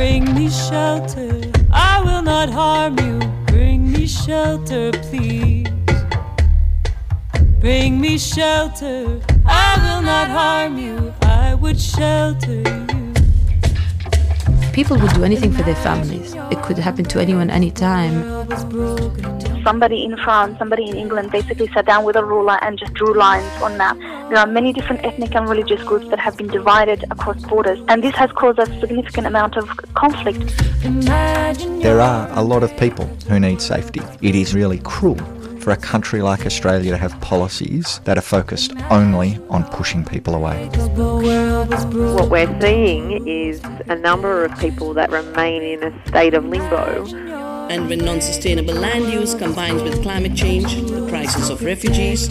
Bring me shelter, I will not harm you. Bring me shelter, please. Bring me shelter, I will not harm you. I would shelter you. People would do anything for their families. It could happen to anyone, anytime. Somebody in France, somebody in England basically sat down with a ruler and just drew lines on map. There are many different ethnic and religious groups that have been divided across borders, and this has caused a significant amount of conflict. There are a lot of people who need safety. It is really cruel for a country like Australia to have policies that are focused only on pushing people away. What we're seeing is a number of people that remain in a state of limbo. And when non sustainable land use combines with climate change, the crisis of refugees.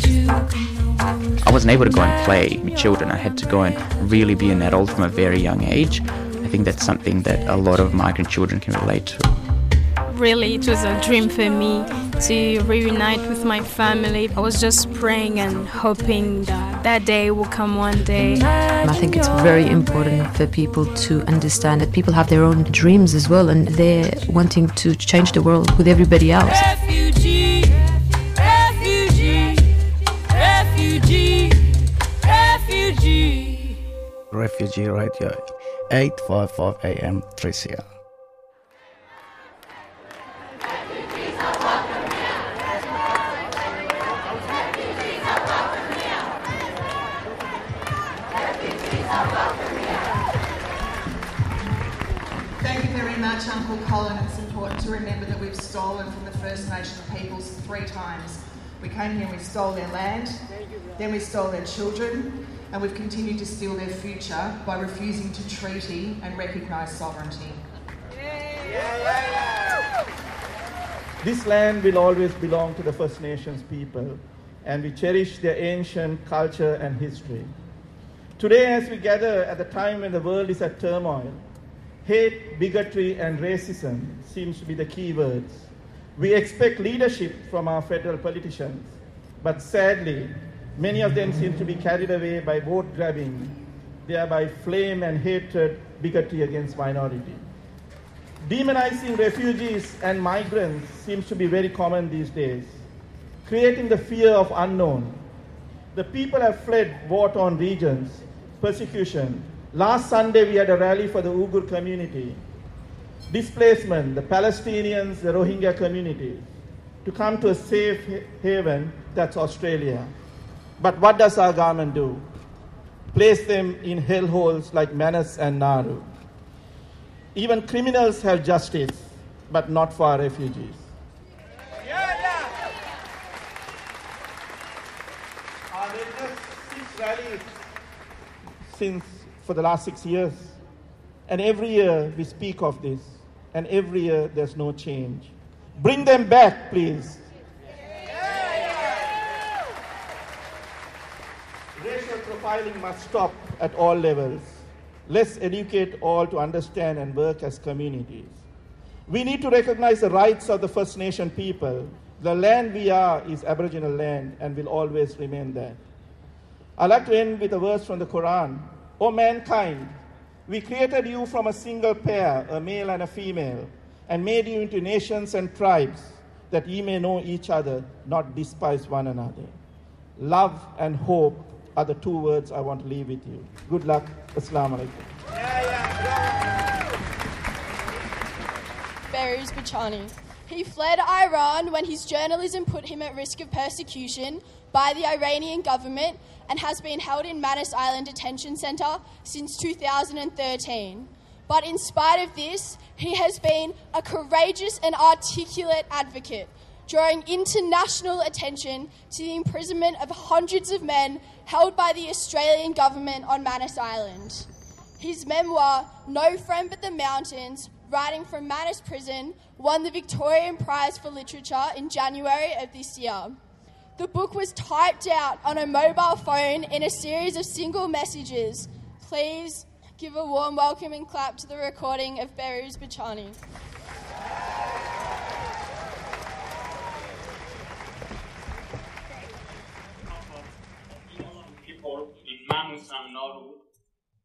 I wasn't able to go and play with children. I had to go and really be an adult from a very young age. I think that's something that a lot of migrant children can relate to really it was a dream for me to reunite with my family. I was just praying and hoping that that day will come one day. I think it's very important for people to understand that people have their own dreams as well and they're wanting to change the world with everybody else. Refugee, refugee, refugee, refugee. Refugee Radio, 855 AM 3CR. Stolen from the First Nation peoples three times. We came here and we stole their land, then we stole their children, and we've continued to steal their future by refusing to treaty and recognise sovereignty. This land will always belong to the First Nations people, and we cherish their ancient culture and history. Today, as we gather at the time when the world is at turmoil, Hate, bigotry, and racism seems to be the key words. We expect leadership from our federal politicians, but sadly, many of them seem to be carried away by vote grabbing, thereby flame and hatred, bigotry against minority. Demonizing refugees and migrants seems to be very common these days, creating the fear of unknown. The people have fled war-torn regions, persecution, Last Sunday, we had a rally for the Uyghur community. Displacement, the Palestinians, the Rohingya community, to come to a safe haven, that's Australia. But what does our government do? Place them in hellholes like Manus and Nauru. Even criminals have justice, but not for our refugees. Our latest six rallies since for the last six years. And every year we speak of this, and every year there's no change. Bring them back, please. Racial profiling must stop at all levels. Let's educate all to understand and work as communities. We need to recognize the rights of the First Nation people. The land we are is Aboriginal land and will always remain that. I'd like to end with a verse from the Quran O mankind, we created you from a single pair, a male and a female, and made you into nations and tribes, that ye may know each other, not despise one another. Love and hope are the two words I want to leave with you. Good luck. Assalamu alaikum. Behrouz Boochani. He fled Iran when his journalism put him at risk of persecution by the Iranian government and has been held in Manus Island Detention Centre since 2013. But in spite of this, he has been a courageous and articulate advocate, drawing international attention to the imprisonment of hundreds of men held by the Australian government on Manus Island. His memoir, No Friend But the Mountains, writing from Manus Prison, won the Victorian Prize for Literature in January of this year. The book was typed out on a mobile phone in a series of single messages. Please give a warm welcome and clap to the recording of Behrouz Boochani. In Manus and Nauru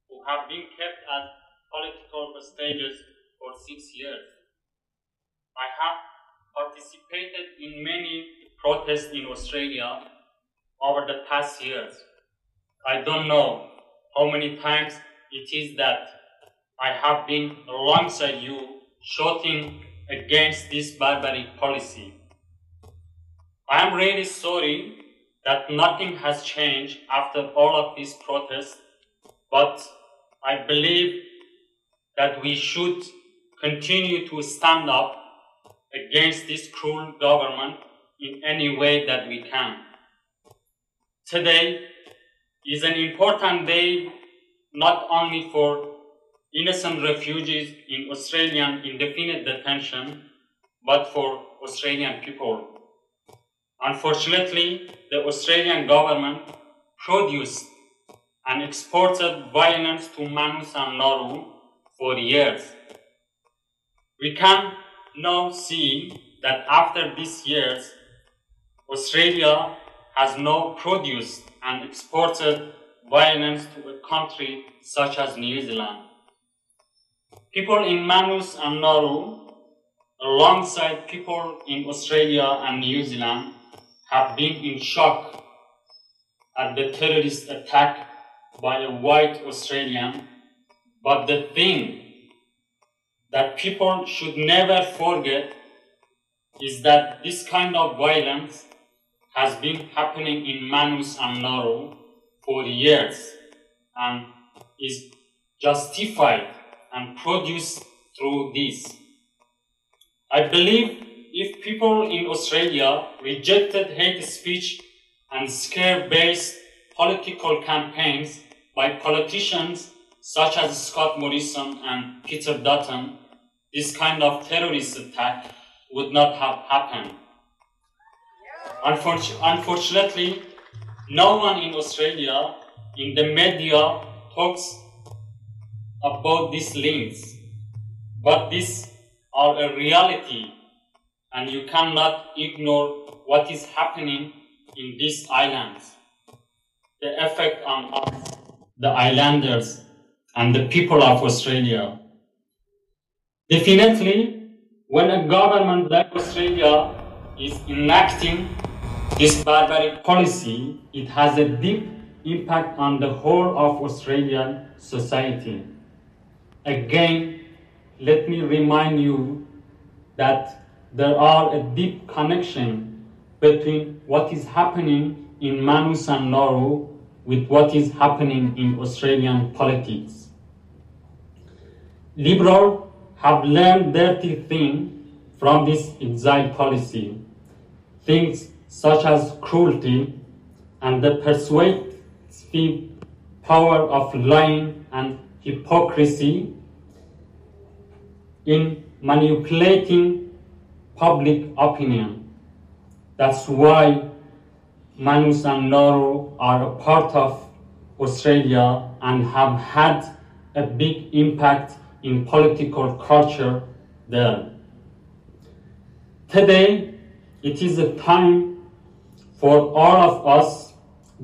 who have been kept as political hostages six years. I have participated in many protests in Australia over the past years. I don't know how many times it is that I have been alongside you shouting against this barbaric policy. I am really sorry that nothing has changed after all of these protests, but I believe that we should continue to stand up against this cruel government in any way that we can. Today is an important day not only for innocent refugees in Australian indefinite detention, but for Australian people. Unfortunately, the Australian government produced and exported violence to Manus and Nauru for years. We can now see that after these years, Australia has now produced and exported violence to a country such as New Zealand. People in Manus and Nauru, alongside people in Australia and New Zealand, have been in shock at the terrorist attack by a white Australian. But the thing that people should never forget is that this kind of violence has been happening in Manus and Nauru for years and is justified and produced through this. I believe if people in Australia rejected hate speech and scare based political campaigns by politicians such as Scott Morrison and Peter Dutton, this kind of terrorist attack would not have happened. Unfortunately, no one in Australia in the media talks about these links, but these are a reality and you cannot ignore what is happening in these islands. The effect on us, the islanders, and the people of Australia. Definitely, when a government like Australia is enacting this barbaric policy, it has a deep impact on the whole of Australian society. Again, let me remind you that there are a deep connection between what is happening in Manus and Nauru with what is happening in Australian politics. Liberals have learned dirty things from this exile policy, things such as cruelty and the persuasive power of lying and hypocrisy in manipulating public opinion. That's why Manus and Nauru are a part of Australia and have had a big impact in political culture there. Today, it is a time for all of us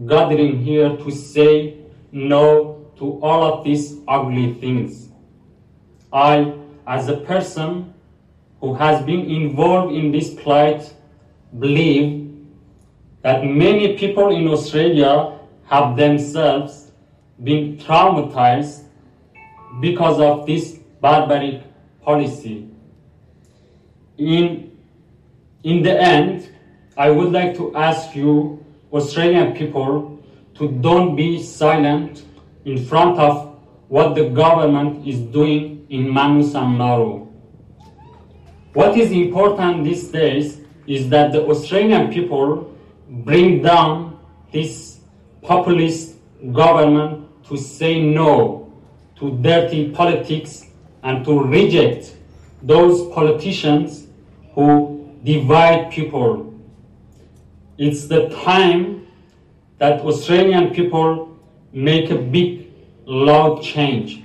gathering here to say no to all of these ugly things. I, as a person who has been involved in this plight believe that many people in Australia have themselves been traumatized because of this barbaric policy. In, in the end, I would like to ask you, Australian people, to don't be silent in front of what the government is doing in Manus and Nauru. What is important these days is that the Australian people bring down this populist government to say no to dirty politics and to reject those politicians who divide people. It's the time that Australian people make a big, loud change.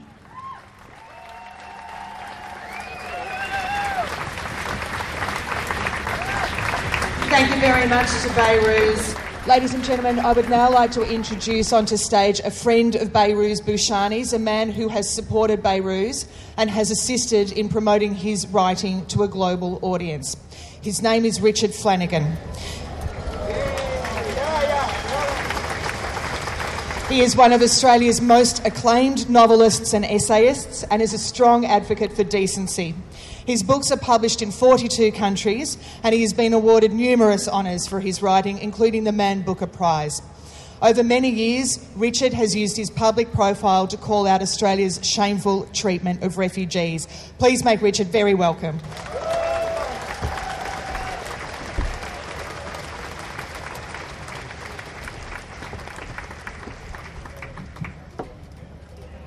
Thank you very much to Behrouz Ladies and gentlemen, I would now like to introduce onto stage a friend of Behrouz Boochani's, a man who has supported Behrouz and has assisted in promoting his writing to a global audience. His name is Richard Flanagan. He is one of Australia's most acclaimed novelists and essayists and is a strong advocate for decency. His books are published in 42 countries, and he has been awarded numerous honours for his writing, including the Man Booker Prize. Over many years, Richard has used his public profile to call out Australia's shameful treatment of refugees. Please make Richard very welcome.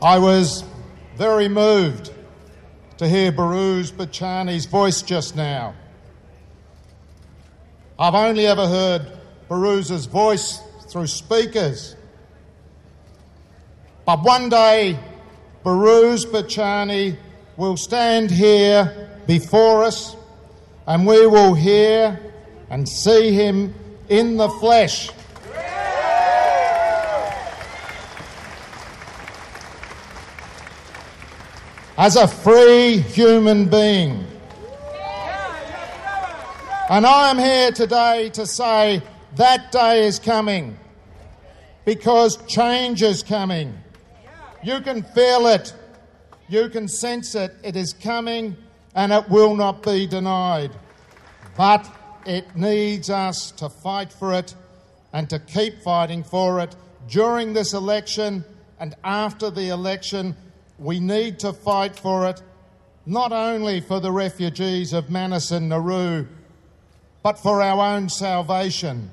I was very moved to hear Behrouz Boochani's voice just now. I've only ever heard Behrouz's voice through speakers. But one day, Behrouz Boochani will stand here before us and we will hear and see him in the flesh. As a free human being. And I am here today to say that day is coming because change is coming. You can feel it, you can sense it, it is coming and it will not be denied. But it needs us to fight for it and to keep fighting for it during this election and after the election we need to fight for it, not only for the refugees of Manus and Nauru, but for our own salvation.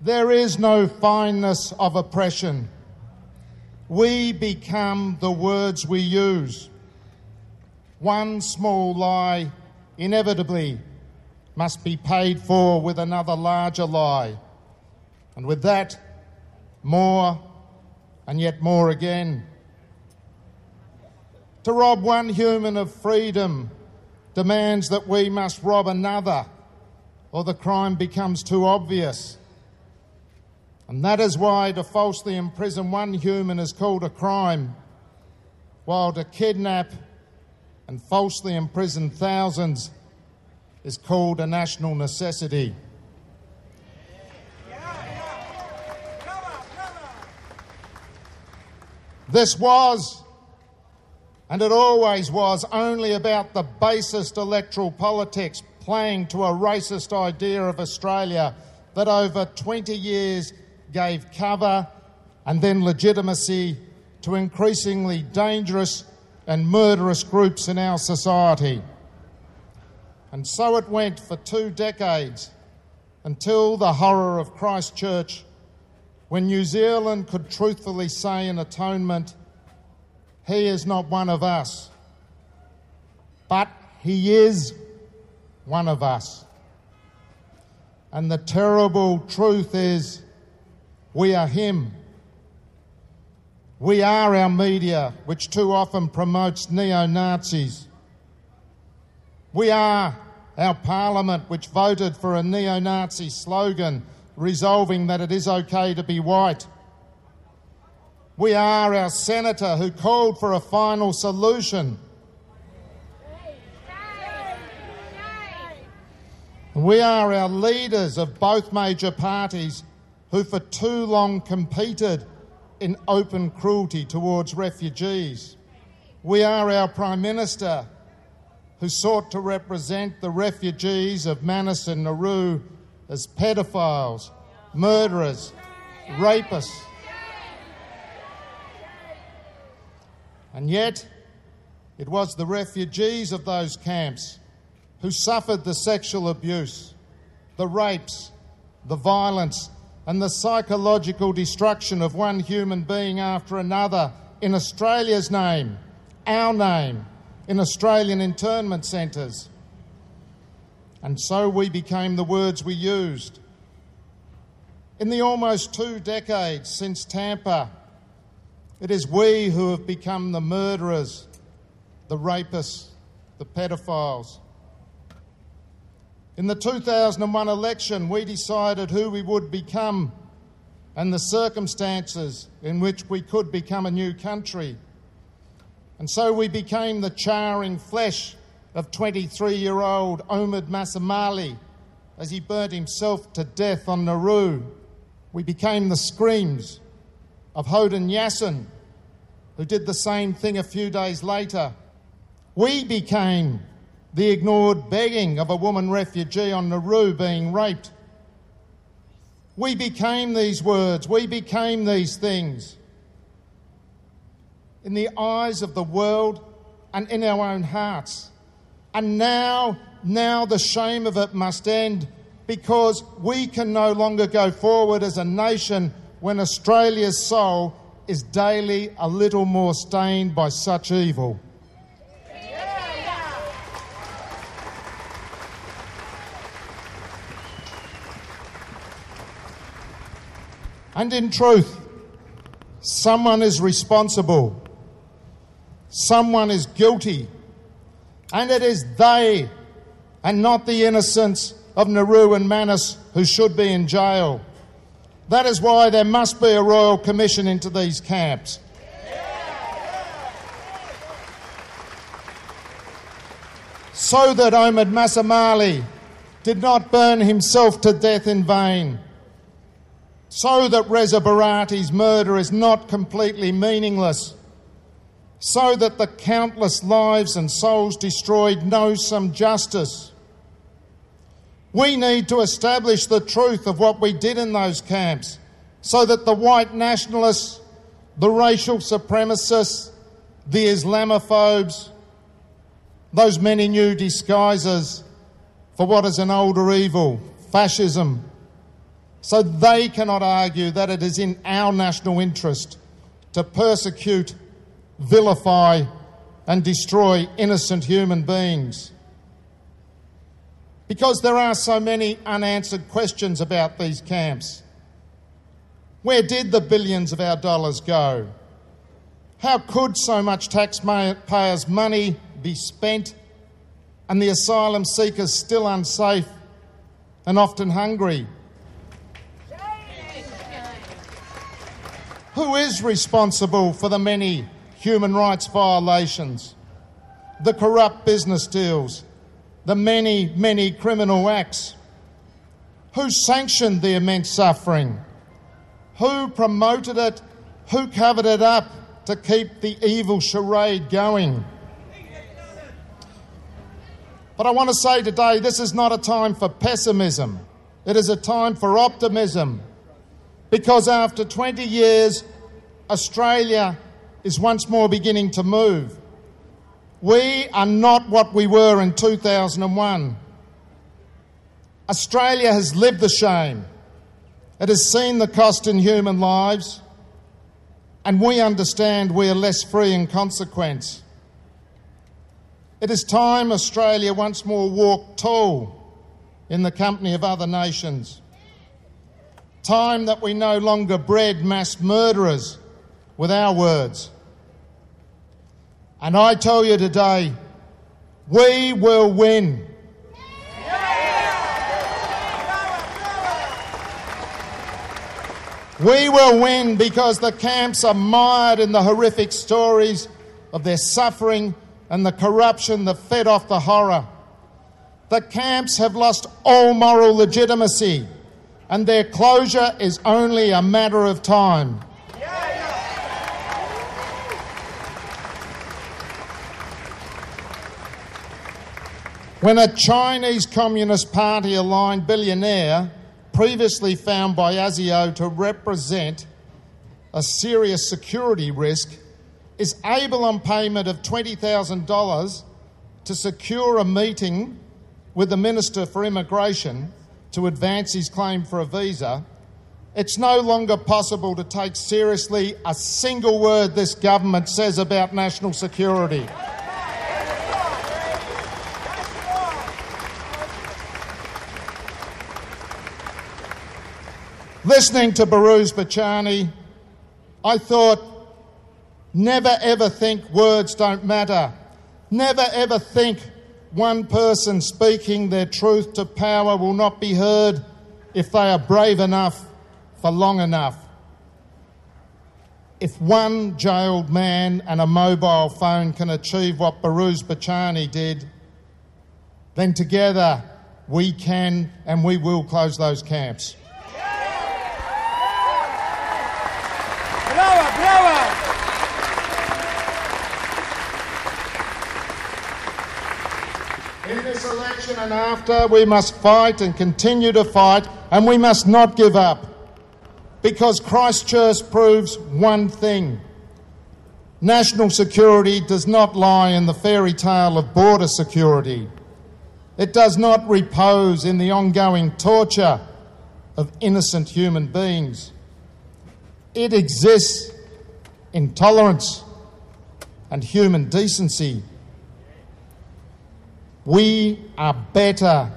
There is no fineness of oppression. We become the words we use. One small lie inevitably must be paid for with another larger lie. And with that, more and yet more again. To rob one human of freedom demands that we must rob another, or the crime becomes too obvious. And that is why to falsely imprison one human is called a crime, while to kidnap and falsely imprison thousands is called a national necessity. This was and it always was only about the basest electoral politics playing to a racist idea of Australia that over 20 years gave cover and then legitimacy to increasingly dangerous and murderous groups in our society. And so it went for two decades until the horror of Christchurch, when New Zealand could truthfully say in atonement he is not one of us, but he is one of us. And the terrible truth is, we are him. We are our media, which too often promotes neo Nazis. We are our parliament, which voted for a neo Nazi slogan resolving that it is okay to be white. We are our senator who called for a final solution. We are our leaders of both major parties who for too long competed in open cruelty towards refugees. We are our Prime Minister who sought to represent the refugees of Manus and Nauru as pedophiles, murderers, rapists, And yet, it was the refugees of those camps who suffered the sexual abuse, the rapes, the violence, and the psychological destruction of one human being after another in Australia's name, our name, in Australian internment centres. And so we became the words we used. In the almost two decades since Tampa it is we who have become the murderers, the rapists, the pedophiles. In the 2001 election, we decided who we would become and the circumstances in which we could become a new country. And so we became the charring flesh of 23 year old Omid Masoumali as he burnt himself to death on Nauru. We became the screams of Hodan Yasin, who did the same thing a few days later. We became the ignored begging of a woman refugee on Nauru being raped. We became these words, we became these things. In the eyes of the world and in our own hearts. And now, now the shame of it must end because we can no longer go forward as a nation when Australia's soul is daily a little more stained by such evil. And in truth, someone is responsible, someone is guilty, and it is they and not the innocents of Nauru and Manus who should be in jail. That is why there must be a royal commission into these camps. So that Omid Masoumali did not burn himself to death in vain so that Reza Barati's murder is not completely meaningless, so that the countless lives and souls destroyed know some justice. We need to establish the truth of what we did in those camps so that the white nationalists, the racial supremacists, the Islamophobes, those many new disguises for what is an older evil, fascism, so they cannot argue that it is in our national interest to persecute, vilify, and destroy innocent human beings. Because there are so many unanswered questions about these camps. Where did the billions of our dollars go? How could so much taxpayers' money be spent and the asylum seekers still unsafe and often hungry? Who is responsible for the many human rights violations, the corrupt business deals, the many, many criminal acts? Who sanctioned the immense suffering? Who promoted it? Who covered it up to keep the evil charade going? But I want to say today this is not a time for pessimism. It is a time for optimism because after 20 years, Australia is once more beginning to move. We are not what we were in 2001. Australia has lived the shame. It has seen the cost in human lives, and we understand we are less free in consequence. It is time Australia once more walked tall in the company of other nations. Time that we no longer bred mass murderers with our words. And I tell you today, we will win. We will win because the camps are mired in the horrific stories of their suffering and the corruption that fed off the horror. The camps have lost all moral legitimacy, and their closure is only a matter of time. When a Chinese Communist Party aligned billionaire, previously found by ASIO to represent a serious security risk, is able on payment of $20,000 to secure a meeting with the Minister for Immigration to advance his claim for a visa, it's no longer possible to take seriously a single word this government says about national security. Listening to Behrouz Boochani, I thought, never ever think words don't matter. Never ever think one person speaking their truth to power will not be heard if they are brave enough for long enough. If one jailed man and a mobile phone can achieve what Behrouz Boochani did, then together we can and we will close those camps. Brava, brava! In this election and after, we must fight and continue to fight, and we must not give up. Because Christchurch proves one thing national security does not lie in the fairy tale of border security. It does not repose in the ongoing torture of innocent human beings. It exists in tolerance and human decency. We are better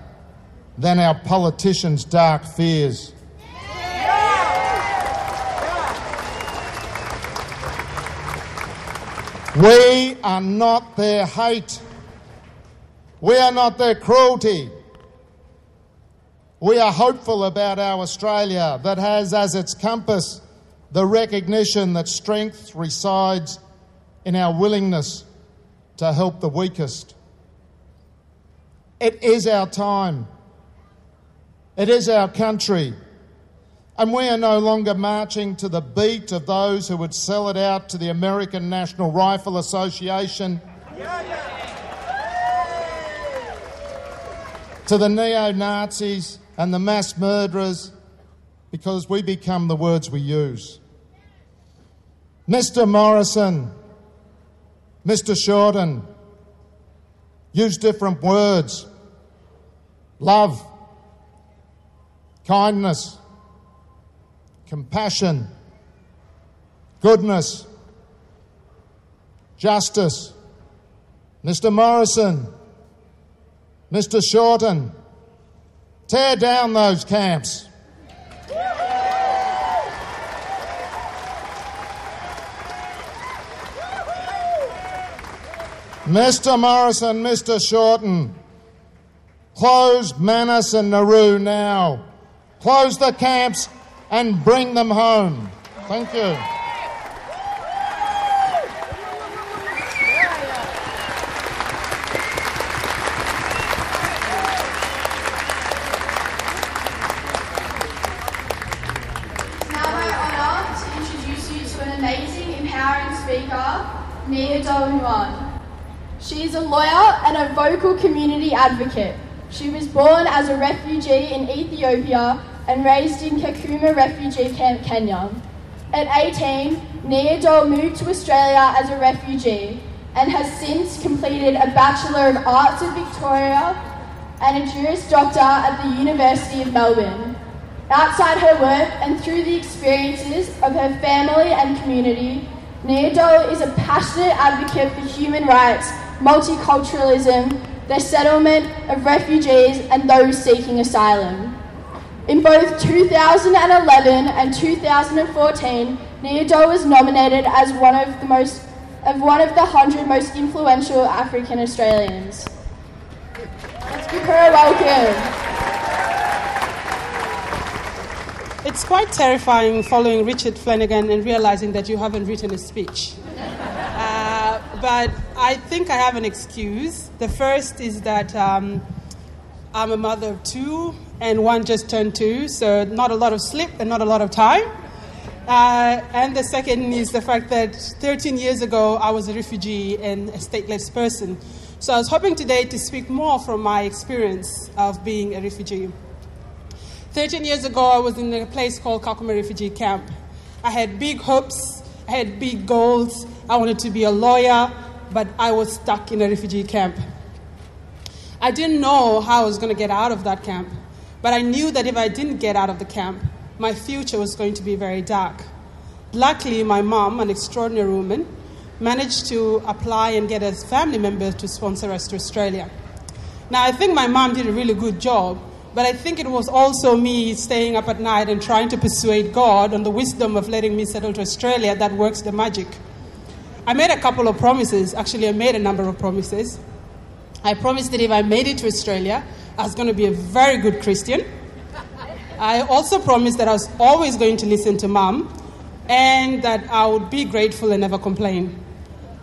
than our politicians' dark fears. We are not their hate. We are not their cruelty. We are hopeful about our Australia that has as its compass the recognition that strength resides in our willingness to help the weakest. It is our time. It is our country. And we are no longer marching to the beat of those who would sell it out to the American National Rifle Association, to the neo Nazis and the mass murderers, because we become the words we use. Mr. Morrison, Mr. Shorten, use different words love, kindness, compassion, goodness, justice. Mr. Morrison, Mr. Shorten, tear down those camps. Mr. Morrison, Mr. Shorten, close Manus and Nauru now. Close the camps and bring them home. Thank you. My honour to introduce you to an amazing, empowering speaker, Nyadol Nyuon. She is a lawyer and a vocal community advocate. She was born as a refugee in Ethiopia and raised in Kakuma refugee camp, Kenya. At 18, Nyadol moved to Australia as a refugee and has since completed a Bachelor of Arts in Victoria and a Juris Doctor at the University of Melbourne. Outside her work and through the experiences of her family and community, Nyadol is a passionate advocate for human rights, multiculturalism, the settlement of refugees and those seeking asylum. In both 2011 and 2014, Nyadol was nominated as one of the most of one of the hundred most influential African Australians. Let's give her a welcome. It's quite terrifying following Richard Flanagan and realizing that you haven't written a speech. But I think I have an excuse. The first is that um, I'm a mother of two, and one just turned two, so not a lot of sleep and not a lot of time. Uh, and the second is the fact that 13 years ago I was a refugee and a stateless person. So I was hoping today to speak more from my experience of being a refugee. 13 years ago, I was in a place called Kakuma Refugee Camp. I had big hopes, I had big goals. I wanted to be a lawyer, but I was stuck in a refugee camp. I didn't know how I was going to get out of that camp, but I knew that if I didn't get out of the camp, my future was going to be very dark. Luckily, my mom, an extraordinary woman, managed to apply and get a family member to sponsor us to Australia. Now, I think my mom did a really good job, but I think it was also me staying up at night and trying to persuade God on the wisdom of letting me settle to Australia that works the magic. I made a couple of promises. Actually, I made a number of promises. I promised that if I made it to Australia, I was going to be a very good Christian. I also promised that I was always going to listen to mom and that I would be grateful and never complain.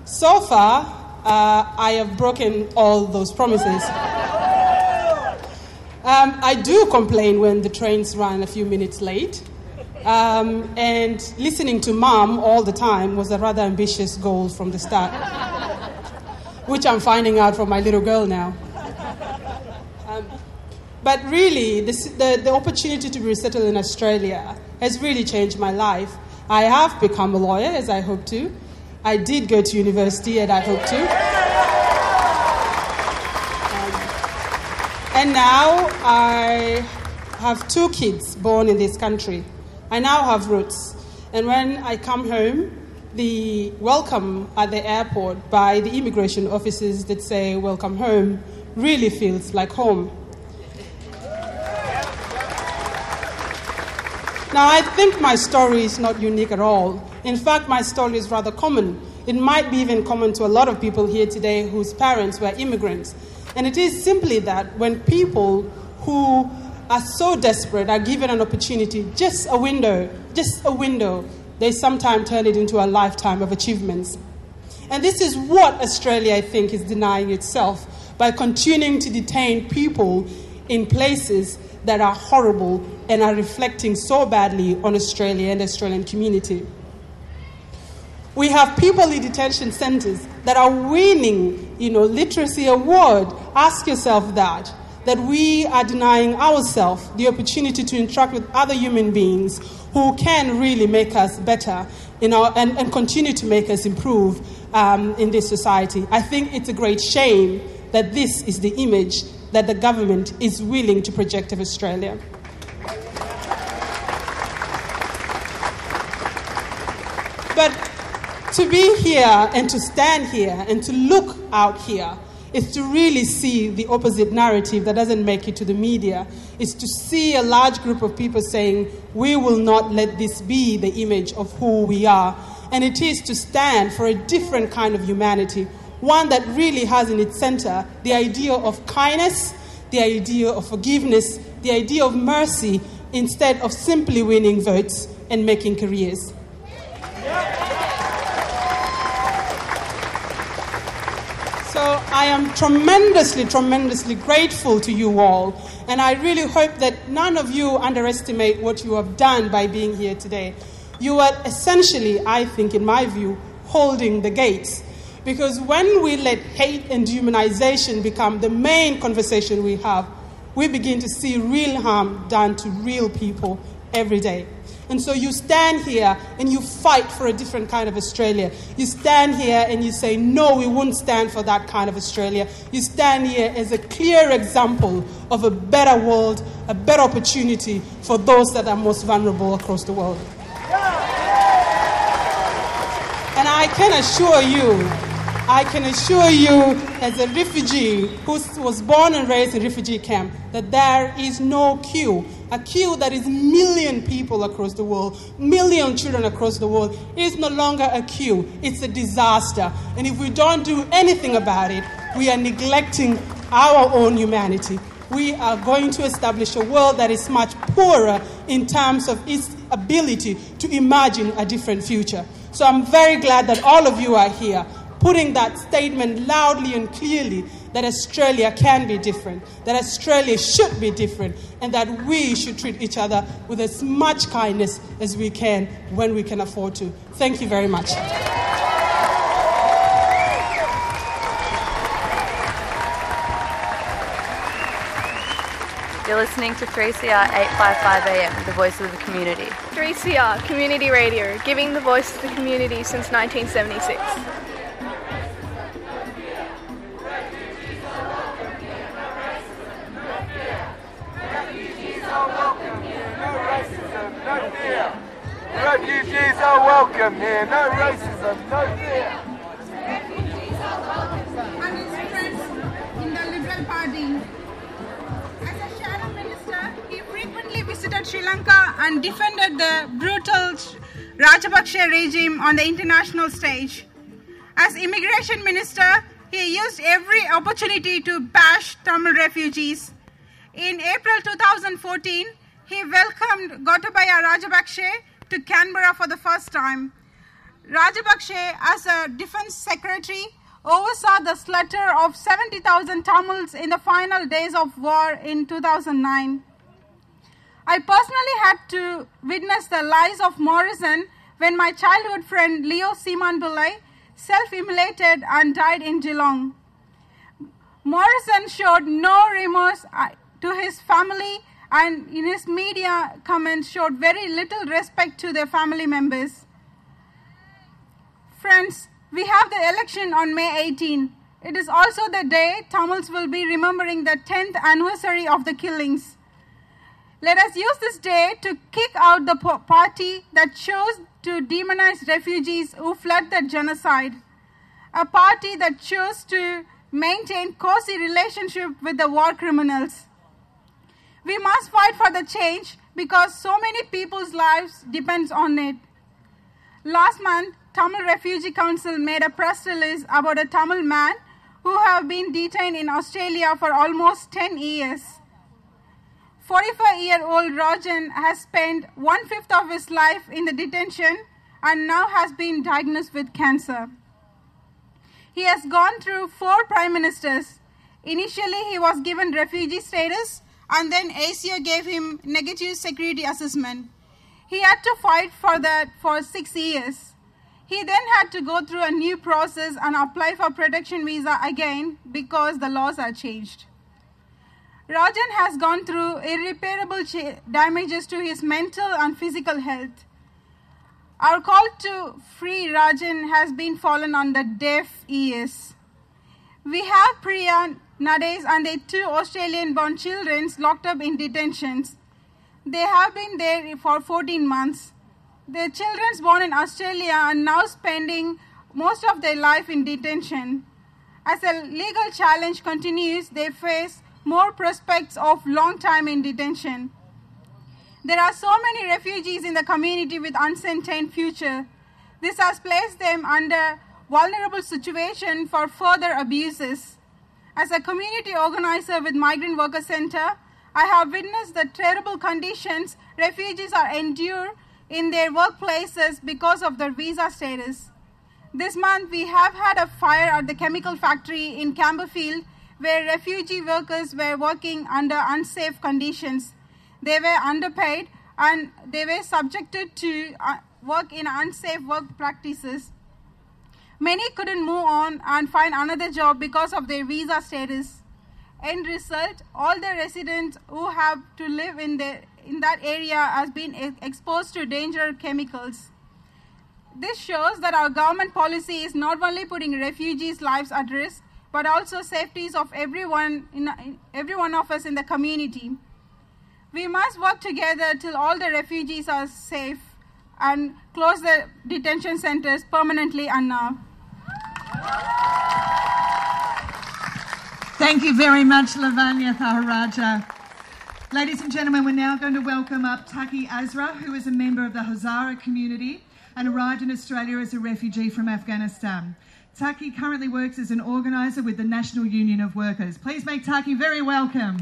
So far, uh, I have broken all those promises. Um, I do complain when the trains run a few minutes late. Um, and listening to mom all the time was a rather ambitious goal from the start, which I'm finding out from my little girl now. Um, but really, this, the, the opportunity to be in Australia has really changed my life. I have become a lawyer, as I hope to. I did go to university, and I hope to. Um, and now I have two kids born in this country. I now have roots. And when I come home, the welcome at the airport by the immigration officers that say, Welcome home, really feels like home. Now, I think my story is not unique at all. In fact, my story is rather common. It might be even common to a lot of people here today whose parents were immigrants. And it is simply that when people who are so desperate are given an opportunity, just a window, just a window, they sometimes turn it into a lifetime of achievements. And this is what Australia, I think, is denying itself by continuing to detain people in places that are horrible and are reflecting so badly on Australia and the Australian community. We have people in detention centers that are winning, you know, literacy award. Ask yourself that that we are denying ourselves the opportunity to interact with other human beings who can really make us better you know, and, and continue to make us improve um, in this society. I think it's a great shame that this is the image that the government is willing to project of Australia. But to be here and to stand here and to look out here is to really see the opposite narrative that doesn't make it to the media. It's to see a large group of people saying, we will not let this be the image of who we are. And it is to stand for a different kind of humanity, one that really has in its center the idea of kindness, the idea of forgiveness, the idea of mercy, instead of simply winning votes and making careers. So I am tremendously, tremendously grateful to you all. And I really hope that none of you underestimate what you have done by being here today. You are essentially, I think, in my view, holding the gates. Because when we let hate and dehumanization become the main conversation we have, we begin to see real harm done to real people every day. And so you stand here and you fight for a different kind of Australia. You stand here and you say, no, we won't stand for that kind of Australia. You stand here as a clear example of a better world, a better opportunity for those that are most vulnerable across the world. And I can assure you, I can assure you, as a refugee who was born and raised in refugee camp, that there is no queue a queue that is million people across the world, million children across the world, is no longer a queue. It's a disaster. And if we don't do anything about it, we are neglecting our own humanity. We are going to establish a world that is much poorer in terms of its ability to imagine a different future. So I'm very glad that all of you are here, putting that statement loudly and clearly that Australia can be different, that Australia should be different, and that we should treat each other with as much kindness as we can when we can afford to. Thank you very much. You're listening to 3CR 855 AM, the voice of the community. 3CR, community radio, giving the voice to the community since 1976. Are welcome here, no racism, no fear. As a shadow minister, he frequently visited Sri Lanka and defended the brutal Rajapaksa regime on the international stage. As immigration minister, he used every opportunity to bash Tamil refugees. In April 2014, he welcomed Gotabaya Rajapaksa to Canberra for the first time. Rajapaksa, as a defense secretary, oversaw the slaughter of 70,000 Tamils in the final days of war in 2009. I personally had to witness the lies of Morrison when my childhood friend Leo Seemanpillai self-immolated and died in Geelong. Morrison showed no remorse uh, to his family and in his media comments showed very little respect to their family members. Friends, we have the election on May 18. It is also the day Tamils will be remembering the 10th anniversary of the killings. Let us use this day to kick out the party that chose to demonize refugees who fled the genocide. A party that chose to maintain cozy relationship with the war criminals. We must fight for the change because so many people's lives depends on it. Last month, Tamil Refugee Council made a press release about a Tamil man who have been detained in Australia for almost 10 years. 45 year old Rajan has spent one fifth of his life in the detention and now has been diagnosed with cancer. He has gone through four prime ministers. Initially, he was given refugee status, and then ASIO gave him negative security assessment. He had to fight for that for six years. He then had to go through a new process and apply for protection visa again because the laws are changed. Rajan has gone through irreparable damages to his mental and physical health. Our call to free Rajan has been fallen on the deaf ears. We have Priya, Nades, and their two Australian born children locked up in detentions. They have been there for 14 months. Their children born in Australia are now spending most of their life in detention. As the legal challenge continues, they face more prospects of long time in detention. There are so many refugees in the community with uncertain future. This has placed them under vulnerable situation for further abuses. As a community organizer with Migrant Worker Center, I have witnessed the terrible conditions refugees are endure in their workplaces because of their visa status. This month we have had a fire at the chemical factory in Campbellfield where refugee workers were working under unsafe conditions. They were underpaid and they were subjected to uh, work in unsafe work practices. Many couldn't move on and find another job because of their visa status. End result, all the residents who have to live in, the, in that area has been exposed to dangerous chemicals. This shows that our government policy is not only putting refugees' lives at risk, but also safeties of everyone, in, every one of us in the community. We must work together till all the refugees are safe and close the detention centers permanently and now. Thank you very much, Lavanya Thaharaja. Ladies and gentlemen, we're now going to welcome up Taki Azra, who is a member of the Hazara community and arrived in Australia as a refugee from Afghanistan. Taki currently works as an organiser with the National Union of Workers. Please make Taki very welcome.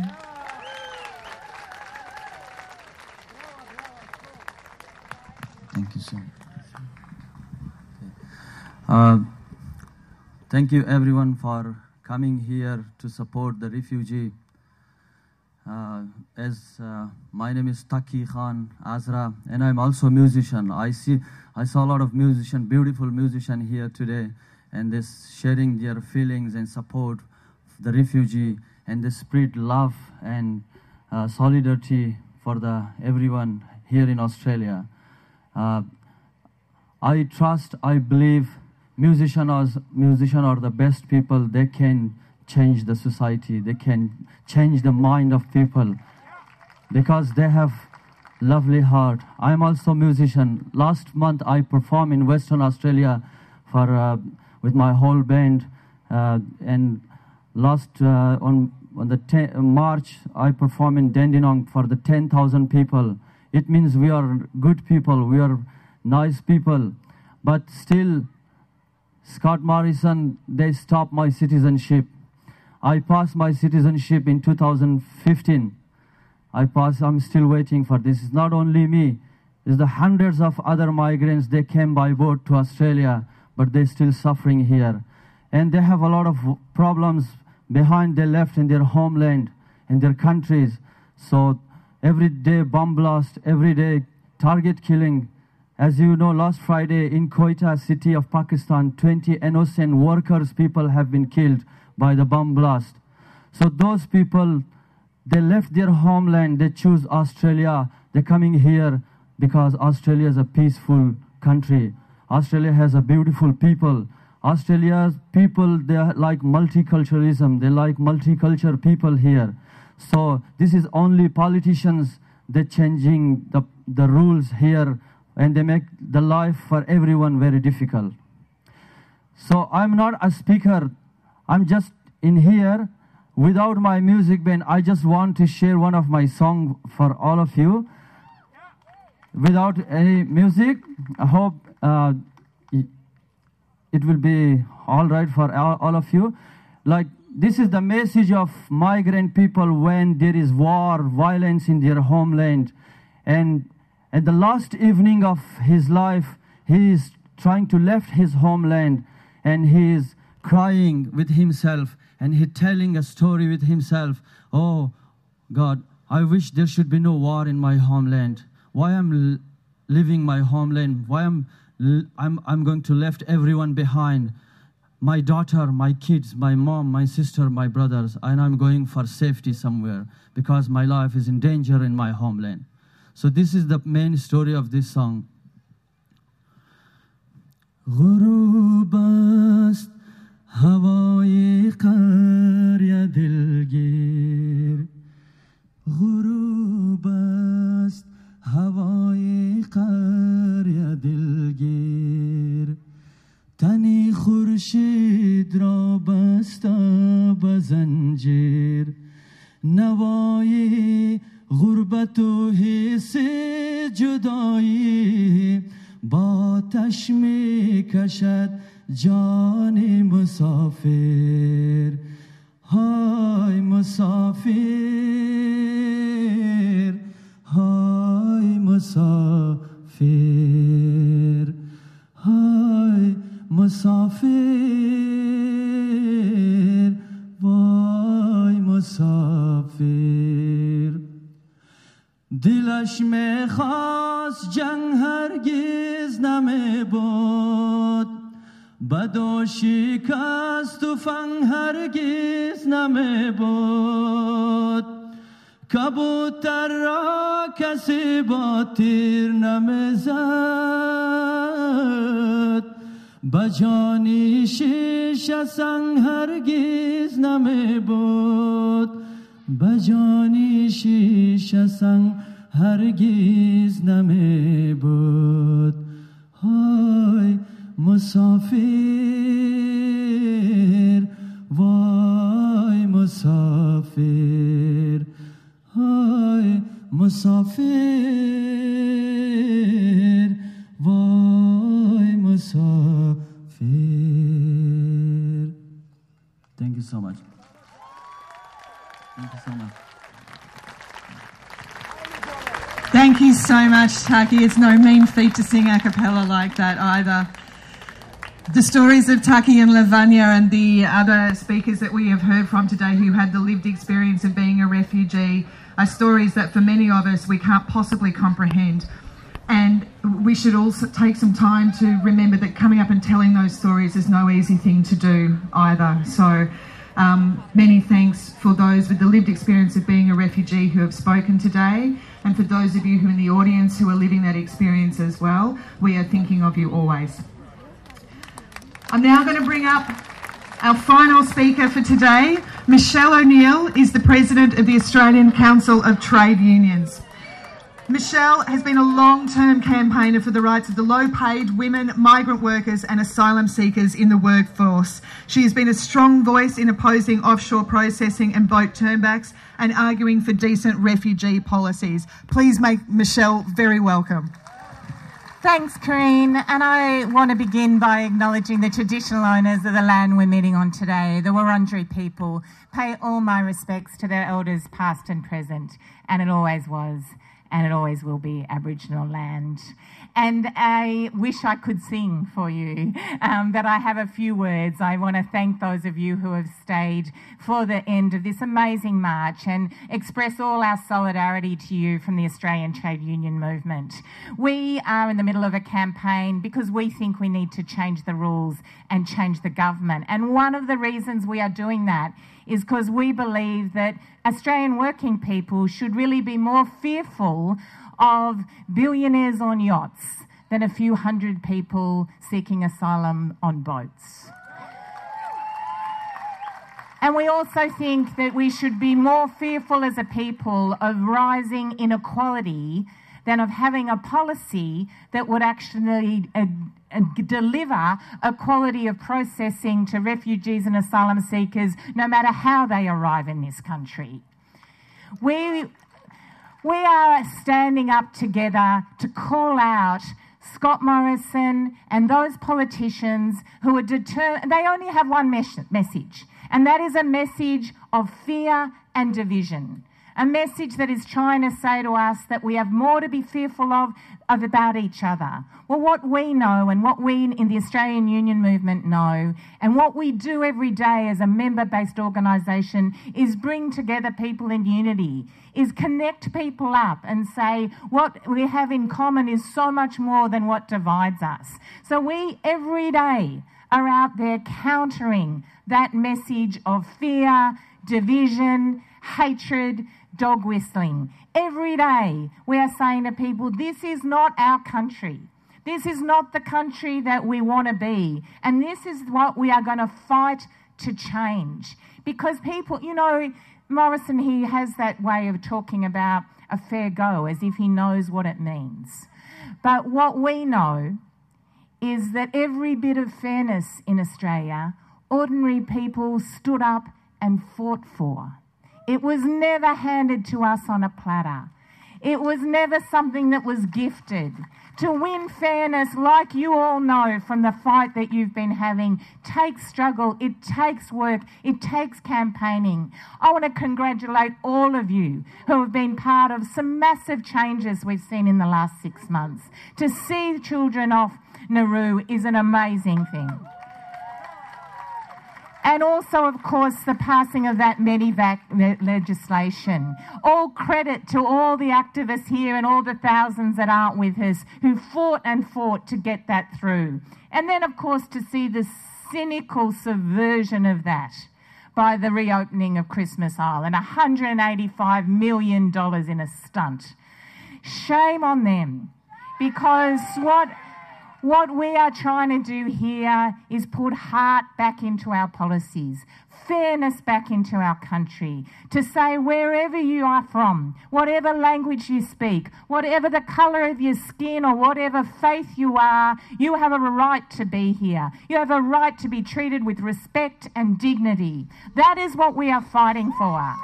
Thank you so much. Uh, thank you everyone for coming here to support the refugee. Uh, as uh, my name is Taki Khan Azra, and I'm also a musician. I see, I saw a lot of musician, beautiful musician here today and this sharing their feelings and support the refugee and the spread love and uh, solidarity for the everyone here in Australia. Uh, I trust, I believe musicians, musicians are the best people. They can change the society. They can change the mind of people because they have lovely heart. I'm also a musician. Last month I performed in Western Australia for uh, with my whole band. Uh, and last uh, on on the ten, March, I performed in Dandenong for the 10,000 people. It means we are good people, we are nice people, but still, Scott Morrison, they stopped my citizenship. I passed my citizenship in 2015. I passed, I'm still waiting for this. It's not only me, it's the hundreds of other migrants. They came by boat to Australia, but they're still suffering here. And they have a lot of problems behind they left in their homeland, in their countries. So every day bomb blast, every day target killing. As you know, last Friday in Quetta city of Pakistan, 20 innocent workers, people have been killed by the bomb blast. So those people, they left their homeland, they choose Australia, they're coming here because Australia is a peaceful country. Australia has a beautiful people. Australia's people, they like multiculturalism. They like multicultural people here. So this is only politicians, they're changing the, the rules here and they make the life for everyone very difficult. So I'm not a speaker. I'm just in here without my music band. I just want to share one of my song for all of you. Without any music, I hope uh, it will be all right for all, all of you. Like this is the message of migrant people when there is war, violence in their homeland. And at the last evening of his life, he is trying to left his homeland and he is crying with himself and he telling a story with himself. Oh God, I wish there should be no war in my homeland. Why I'm leaving my homeland? Why I'm I'm, I'm going to left everyone behind. My daughter, my kids, my mom, my sister, my brothers, and I'm going for safety somewhere because my life is in danger in my homeland. So this is the main story of this song. شسن هرگز نمی بود بجانی شسن هرگیز نمی بود های مسافر Thank you so much. Thank you so much, Taki. It's no mean feat to sing a cappella like that either. The stories of Taki and Lavanya and the other speakers that we have heard from today who had the lived experience of being a refugee are stories that for many of us we can't possibly comprehend. And we should also take some time to remember that coming up and telling those stories is no easy thing to do either. So, um, many thanks for those with the lived experience of being a refugee who have spoken today, and for those of you who are in the audience who are living that experience as well. We are thinking of you always. I'm now going to bring up our final speaker for today. Michelle O'Neill is the President of the Australian Council of Trade Unions. Michelle has been a long term campaigner for the rights of the low paid women, migrant workers, and asylum seekers in the workforce. She has been a strong voice in opposing offshore processing and boat turnbacks and arguing for decent refugee policies. Please make Michelle very welcome. Thanks, Karine. And I want to begin by acknowledging the traditional owners of the land we're meeting on today, the Wurundjeri people. Pay all my respects to their elders, past and present, and it always was, and it always will be Aboriginal land. And I wish I could sing for you, um, but I have a few words. I want to thank those of you who have stayed for the end of this amazing march and express all our solidarity to you from the Australian Trade Union Movement. We are in the middle of a campaign because we think we need to change the rules and change the government. And one of the reasons we are doing that is because we believe that Australian working people should really be more fearful of billionaires on yachts than a few hundred people seeking asylum on boats. And we also think that we should be more fearful as a people of rising inequality than of having a policy that would actually uh, deliver a quality of processing to refugees and asylum seekers no matter how they arrive in this country. We we are standing up together to call out Scott Morrison and those politicians who are determined, they only have one mes- message, and that is a message of fear and division a message that is trying to say to us that we have more to be fearful of, of about each other. Well, what we know and what we in the Australian Union movement know, and what we do every day as a member based organisation is bring together people in unity, is connect people up and say what we have in common is so much more than what divides us. So we every day are out there countering that message of fear, division, hatred, dog whistling. Every day we are saying to people, this is not our country. This is not the country that we want to be. And this is what we are going to fight to change. Because people, you know, Morrison, he has that way of talking about a fair go as if he knows what it means. But what we know is that every bit of fairness in Australia, ordinary people stood up and fought for. It was never handed to us on a platter. It was never something that was gifted. To win fairness, like you all know from the fight that you've been having, takes struggle, it takes work, it takes campaigning. I want to congratulate all of you who have been part of some massive changes we've seen in the last six months. To see children off Nauru is an amazing thing. And also, of course, the passing of that Medevac legislation. All credit to all the activists here and all the thousands that aren't with us who fought and fought to get that through. And then, of course, to see the cynical subversion of that by the reopening of Christmas Island $185 million in a stunt. Shame on them because what what we are trying to do here is put heart back into our policies, fairness back into our country, to say wherever you are from, whatever language you speak, whatever the colour of your skin or whatever faith you are, you have a right to be here. You have a right to be treated with respect and dignity. That is what we are fighting for.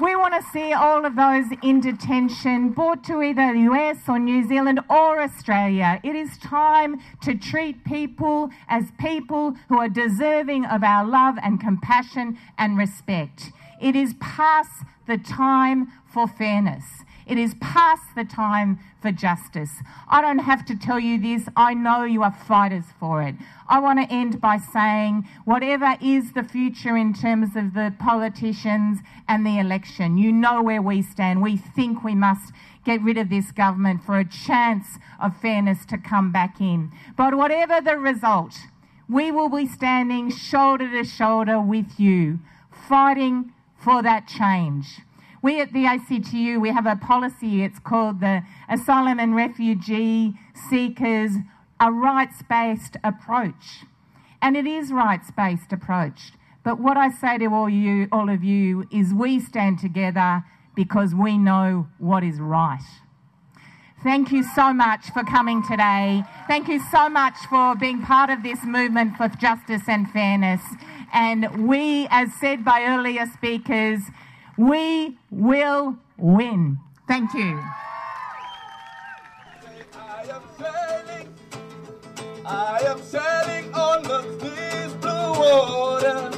We want to see all of those in detention brought to either the US or New Zealand or Australia. It is time to treat people as people who are deserving of our love and compassion and respect. It is past the time for fairness. It is past the time for justice. I don't have to tell you this. I know you are fighters for it. I want to end by saying whatever is the future in terms of the politicians and the election, you know where we stand. We think we must get rid of this government for a chance of fairness to come back in. But whatever the result, we will be standing shoulder to shoulder with you, fighting for that change. We at the ACTU, we have a policy, it's called the Asylum and Refugee Seekers, a rights-based approach. And it is rights-based approach. But what I say to all you, all of you, is we stand together because we know what is right. Thank you so much for coming today. Thank you so much for being part of this movement for justice and fairness. And we, as said by earlier speakers, we will win. Thank you. I am sailing on these blue waters.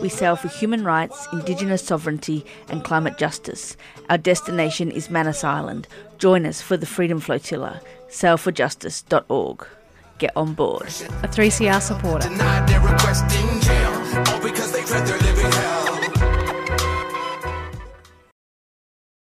We sail for human rights, Indigenous sovereignty, and climate justice. Our destination is Manus Island. Join us for the Freedom Flotilla. Sailforjustice.org. Get on board. A 3CR supporter. Denied their requesting set their living hell.